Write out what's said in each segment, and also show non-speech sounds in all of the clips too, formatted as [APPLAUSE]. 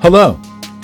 Hello,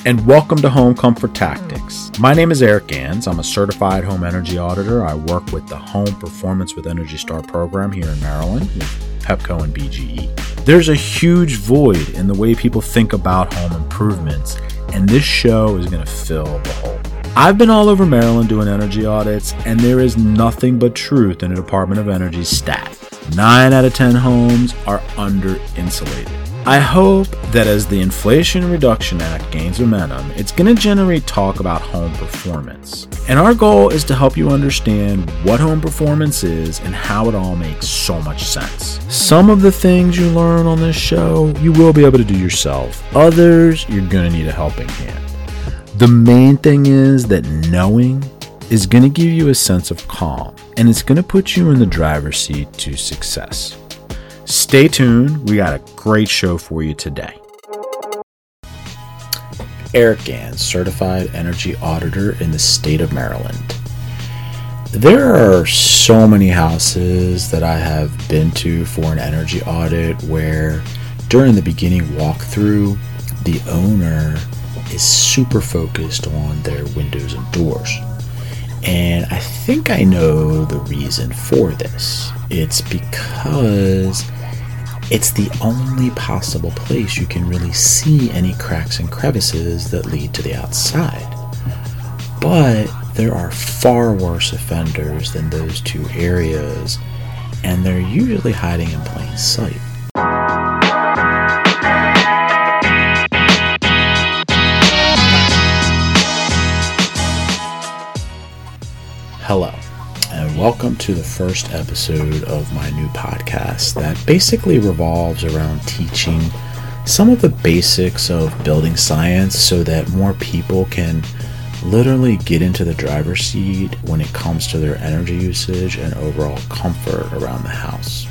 and welcome to Home Comfort Tactics. My name is Eric Gans. I'm a certified home energy auditor. I work with the Home Performance with Energy Star program here in Maryland with Pepco and BGE. There's a huge void in the way people think about home improvements, and this show is going to fill the hole. I've been all over Maryland doing energy audits, and there is nothing but truth in the Department of Energy's stat. 9 out of 10 homes are under insulated. I hope that as the Inflation Reduction Act gains momentum, it's going to generate talk about home performance. And our goal is to help you understand what home performance is and how it all makes so much sense. Some of the things you learn on this show, you will be able to do yourself. Others, you're going to need a helping hand. The main thing is that knowing is going to give you a sense of calm and it's going to put you in the driver's seat to success. Stay tuned, we got a great show for you today. Eric Gans, Certified Energy Auditor in the state of Maryland. There are so many houses that I have been to for an energy audit where during the beginning walkthrough, the owner is super focused on their windows and doors. And I think I know the reason for this. It's because it's the only possible place you can really see any cracks and crevices that lead to the outside. But there are far worse offenders than those two areas, and they're usually hiding in plain sight. Hello welcome to the first episode of my new podcast that basically revolves around teaching some of the basics of building science so that more people can literally get into the driver's seat when it comes to their energy usage and overall comfort around the house.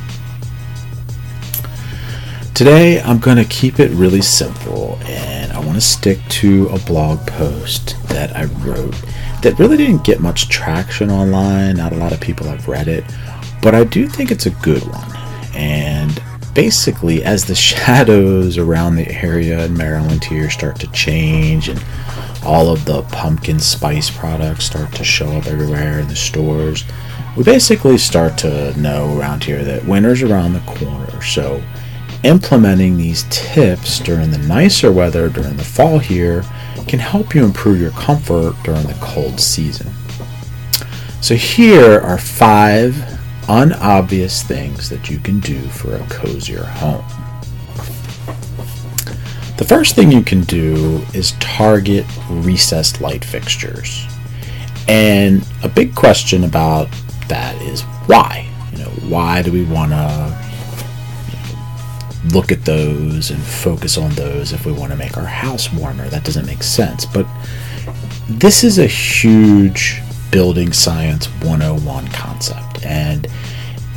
Today, I'm going to keep it really simple and I want to stick to a blog post that I wrote that really didn't get much traction online. Not a lot of people have read it, but I do think it's a good one. And basically, as the [LAUGHS] shadows around the area in Maryland here start to change and all of the pumpkin spice products start to show up everywhere in the stores, we basically start to know around here that winter's around the corner. So, implementing these tips during the nicer weather during the fall here can help you improve your comfort during the cold season. So, here are five unobvious things that you can do for a cozier home. The first thing you can do is target recessed light fixtures. And a big question about that is why? You know, why do we want to look at those and focus on those if we want to make our house warmer. That doesn't make sense. But this is a huge building science 101 concept. And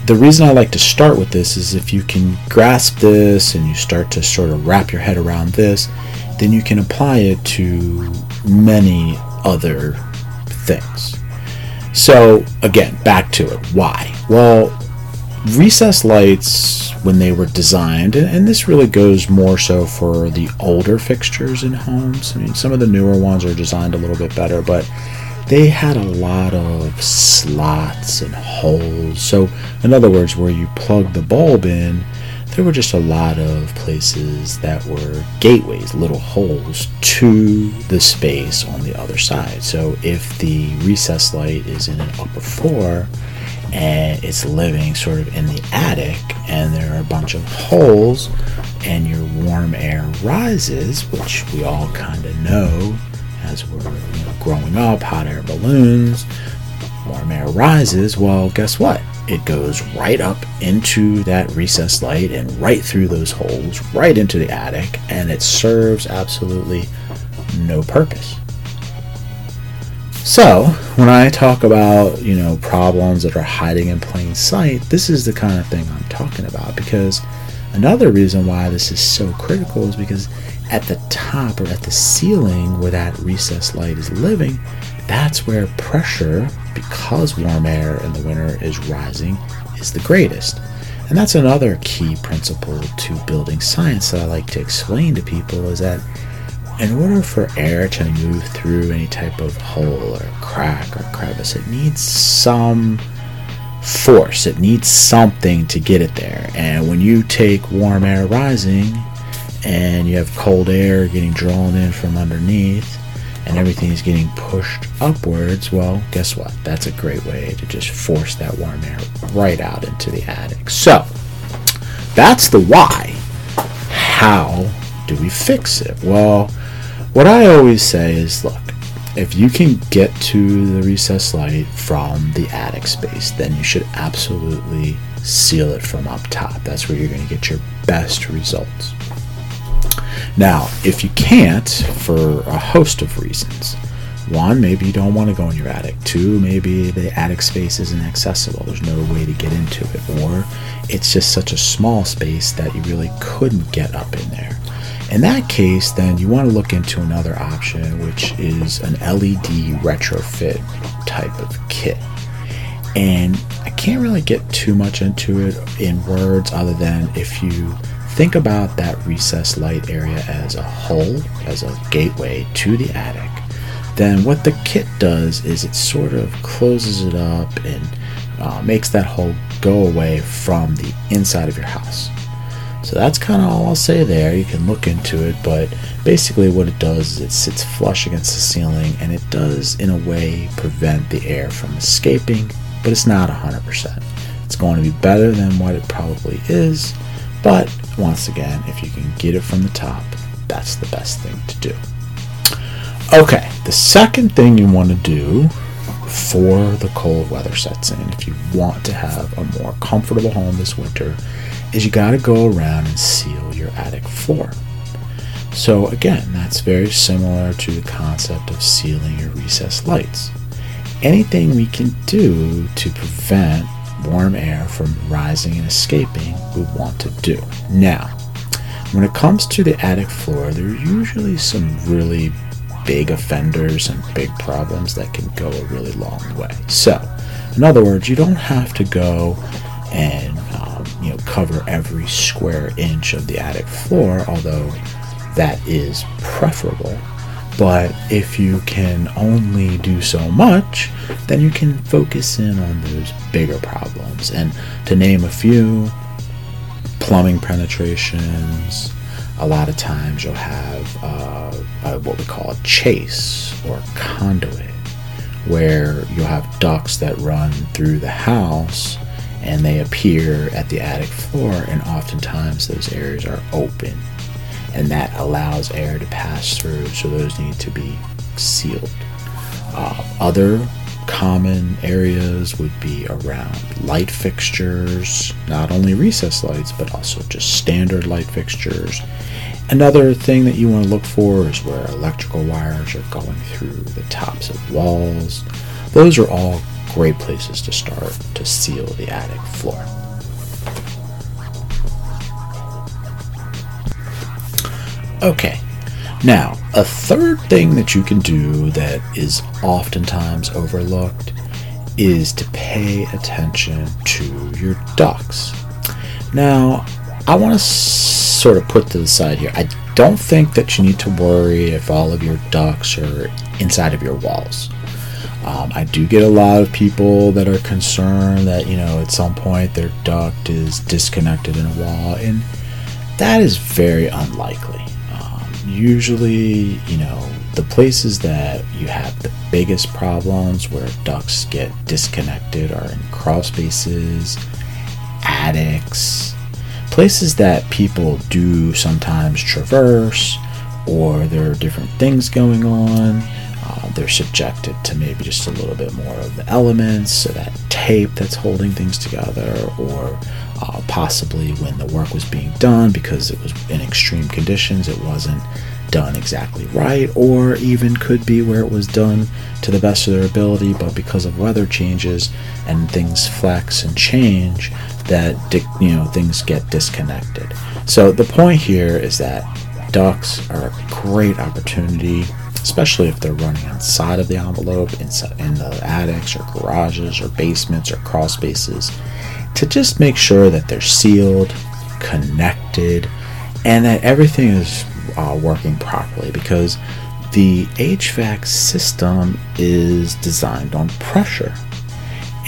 the reason I like to start with this is if you can grasp this and you start to sort of wrap your head around this, then you can apply it to many other things. So, again, back to it. Why? Well, recessed lights when they were designed and this really goes more so for the older fixtures in homes. I mean some of the newer ones are designed a little bit better but they had a lot of slots and holes. So in other words where you plug the bulb in there were just a lot of places that were gateways little holes to the space on the other side. So if the recessed light is in an upper floor and it's living sort of in the attic and there are a bunch of holes and your warm air rises which we all kind of know as we're you know, growing up hot air balloons warm air rises. Well guess what? It goes right up into that recessed light and right through those holes right into the attic and it serves absolutely no purpose so, when I talk about, you know, problems that are hiding in plain sight, this is the kind of thing I'm talking about because another reason why this is so critical is because at the top or at the ceiling where that recessed light is living, that's where pressure, because warm air in the winter is rising, is the greatest. And that's another key principle to building science that I like to explain to people is that in order for air to move through any type of hole or crack or crevice, it needs some force. It needs something to get it there. And when you take warm air rising and you have cold air getting drawn in from underneath and everything is getting pushed upwards, well, guess what? That's a great way to just force that warm air right out into the attic. So, that's the why. How do we fix it? Well, what I always say is look, if you can get to the recessed light from the attic space, then you should absolutely seal it from up top. That's where you're going to get your best results. Now, if you can't, for a host of reasons, one, maybe you don't want to go in your attic. Two, maybe the attic space isn't accessible. There's no way to get into it. Or it's just such a small space that you really couldn't get up in there. In that case, then you want to look into another option, which is an LED retrofit type of kit. And I can't really get too much into it in words other than if you think about that recessed light area as a whole, as a gateway to the attic, then what the kit does is it sort of closes it up and uh, makes that hole go away from the inside of your house. So that's kind of all I'll say there. You can look into it, but basically what it does is it sits flush against the ceiling and it does, in a way, prevent the air from escaping, but it's not 100%. It's going to be better than what it probably is, but once again, if you can get it from the top, that's the best thing to do. Okay, the second thing you want to do before the cold weather sets in, if you want to have a more comfortable home this winter, is you got to go around and seal your attic floor. So, again, that's very similar to the concept of sealing your recessed lights. Anything we can do to prevent warm air from rising and escaping, we want to do. Now, when it comes to the attic floor, there are usually some really big offenders and big problems that can go a really long way. So, in other words, you don't have to go and you know cover every square inch of the attic floor, although that is preferable. But if you can only do so much, then you can focus in on those bigger problems. And to name a few, plumbing penetrations. A lot of times you'll have uh, what we call a chase or conduit, where you'll have ducts that run through the house and they appear at the attic floor, and oftentimes those areas are open, and that allows air to pass through, so those need to be sealed. Uh, other common areas would be around light fixtures, not only recessed lights, but also just standard light fixtures. Another thing that you want to look for is where electrical wires are going through the tops of walls. Those are all great places to start to seal the attic floor. Okay, now a third thing that you can do that is oftentimes overlooked is to pay attention to your ducts. Now, I want to sort of put to the side here. I don't think that you need to worry if all of your ducts are inside of your walls. Um, I do get a lot of people that are concerned that, you know, at some point their duct is disconnected in a wall, and that is very unlikely. Um, usually, you know, the places that you have the biggest problems where ducts get disconnected are in crawl spaces, attics, places that people do sometimes traverse, or there are different things going on uh, they're subjected to maybe just a little bit more of the elements, so that tape that's holding things together, or uh, possibly when the work was being done because it was in extreme conditions, it wasn't done exactly right, or even could be where it was done to the best of their ability, but because of weather changes and things flex and change, that you know things get disconnected. So the point here is that ducts are a great opportunity especially if they're running outside of the envelope, inside in the attics or garages or basements or crawl spaces, to just make sure that they're sealed, connected, and that everything is uh, working properly because the HVAC system is designed on pressure.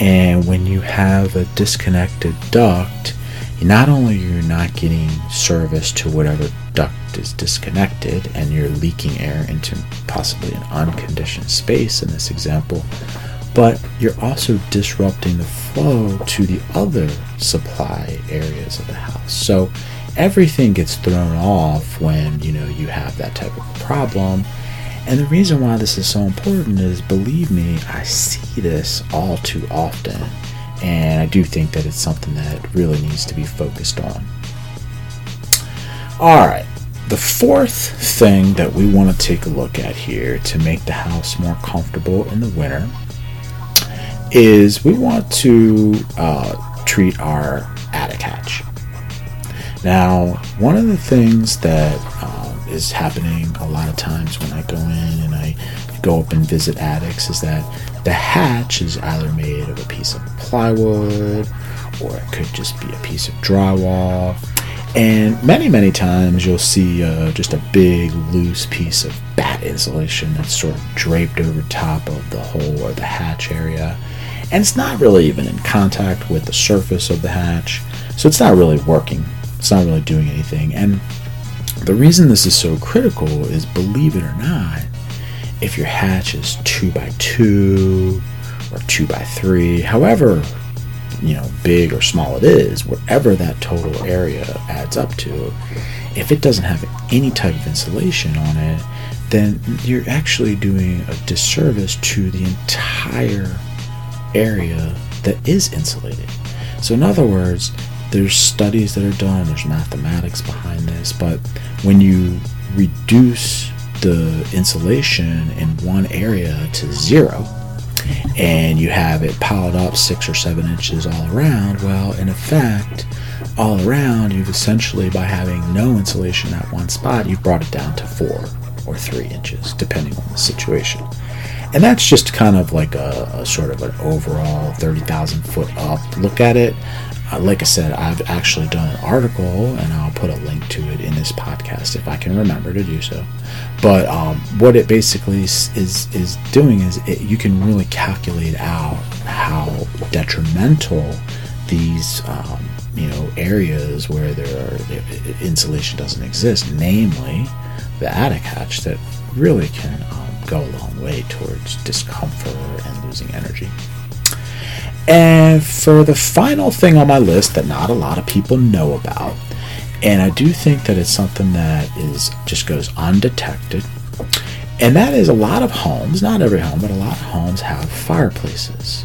And when you have a disconnected duct, not only you're not getting service to whatever duct is disconnected and you're leaking air into possibly an unconditioned space in this example, but you're also disrupting the flow to the other supply areas of the house. So everything gets thrown off when you know you have that type of problem. And the reason why this is so important is believe me, I see this all too often and I do think that it's something that really needs to be focused on. All right, the fourth thing that we want to take a look at here to make the house more comfortable in the winter is we want to uh, treat our attic hatch. Now, one of the things that um, is happening a lot of times when I go in and I go up and visit attics is that the hatch is either made of a piece of plywood or it could just be a piece of drywall. And many, many times you'll see uh, just a big loose piece of batt insulation that's sort of draped over top of the hole or the hatch area. And it's not really even in contact with the surface of the hatch, so it's not really working. It's not really doing anything. And the reason this is so critical is, believe it or not, if your hatch is two by two or two by three, however you know big or small it is, whatever that total area adds up to, if it doesn't have any type of insulation on it, then you're actually doing a disservice to the entire area that is insulated. So in other words, there's studies that are done, there's mathematics behind this, but when you reduce the insulation in one area to zero and you have it piled up six or seven inches all around, well, in effect, all around, you've essentially, by having no insulation at one spot, you've brought it down to four or three inches, depending on the situation. And that's just kind of like a, a sort of an overall 30,000 foot up look at it. Uh, like I said, I've actually done an article, and I'll put a link to it in this podcast if I can remember to do so. But um, what it basically is is, doing is it, you can really calculate out how detrimental these um, you know areas where there are insulation doesn't exist, namely the attic hatch, that really can um, go a long way towards discomfort and losing energy. And for the final thing on my list that not a lot of people know about, and I do think that it's something that is just goes undetected, and that is a lot of homes, not every home, but a lot of homes have fireplaces.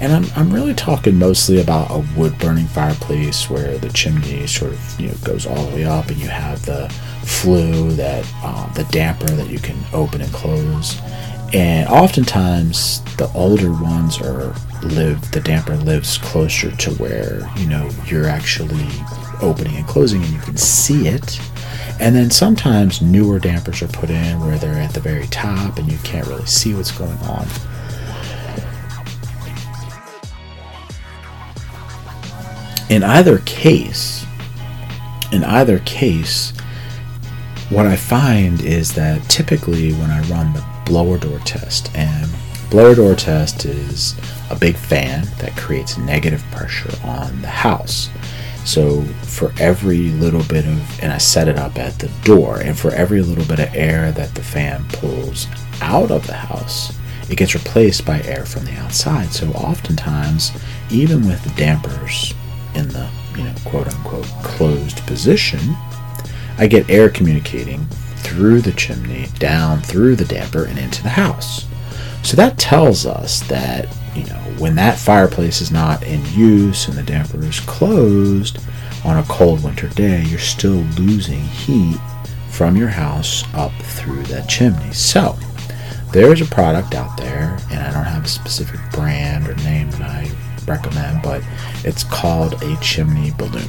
And I'm, I'm really talking mostly about a wood burning fireplace where the chimney sort of you know goes all the way up and you have the flue that um, the damper that you can open and close and oftentimes the older ones are live the damper lives closer to where you know you're actually opening and closing and you can see it. And then sometimes newer dampers are put in where they're at the very top and you can't really see what's going on. In either case in either case what i find is that typically when i run the blower door test. And blower door test is a big fan that creates negative pressure on the house. So for every little bit of, and I set it up at the door, and for every little bit of air that the fan pulls out of the house, it gets replaced by air from the outside. So oftentimes, even with the dampers in the, you know, quote unquote closed position, I get air communicating through the chimney, down through the damper, and into the house. So that tells us that, you know, when that fireplace is not in use and the damper is closed on a cold winter day, you're still losing heat from your house up through that chimney. So there's a product out there, and I don't have a specific brand or name that I recommend, but it's called a chimney balloon.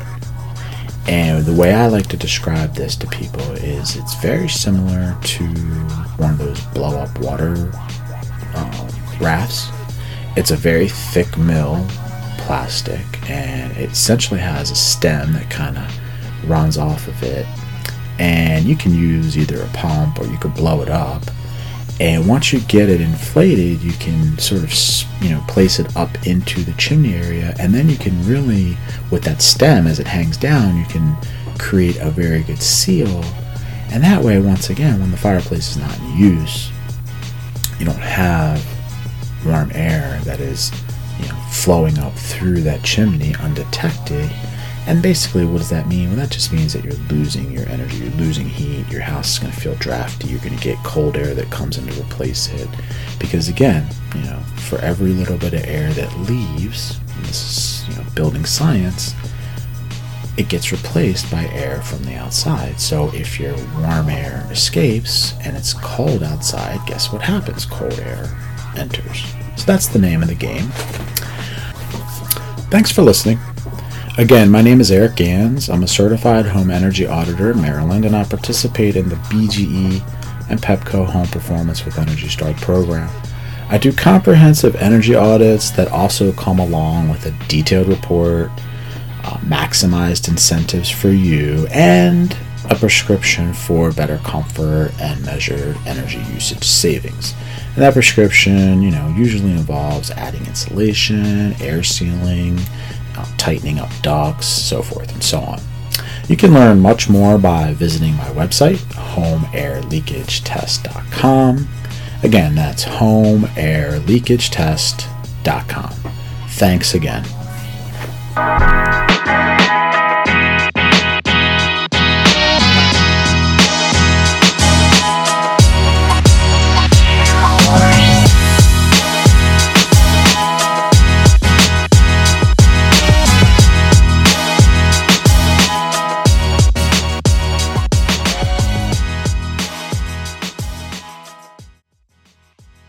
And the way I like to describe this to people is it's very similar to one of those blow up water um, rafts. It's a very thick mil plastic, and it essentially has a stem that kind of runs off of it. and you can use either a pump or you could blow it up. And once you get it inflated, you can sort of you know place it up into the chimney area, and then you can really, with that stem as it hangs down, you can create a very good seal. And that way, once again, when the fireplace is not in use, you don't have warm air that is you know flowing up through that chimney undetected and basically, what does that mean? Well, that just means that you're losing your energy, you're losing heat, your house is going to feel drafty, you're going to get cold air that comes in to replace it. Because again, you know, for every little bit of air that leaves, this is, you know, building science, it gets replaced by air from the outside. So if your warm air escapes and it's cold outside, guess what happens? Cold air enters. So that's the name of the game. Thanks for listening. Again, my name is Eric Gans. I'm a certified home energy auditor in Maryland, and I participate in the BGE and PEPCO Home Performance with Energy Star program. I do comprehensive energy audits that also come along with a detailed report, uh, maximized incentives for you, and a prescription for better comfort and measured energy usage savings. And that prescription, you know, usually involves adding insulation, air sealing, Uh, tightening up ducts, so forth and so on. You can learn much more by visiting my website, homeairleakagetest.com. Again, that's homeairleakagetest.com. Thanks again.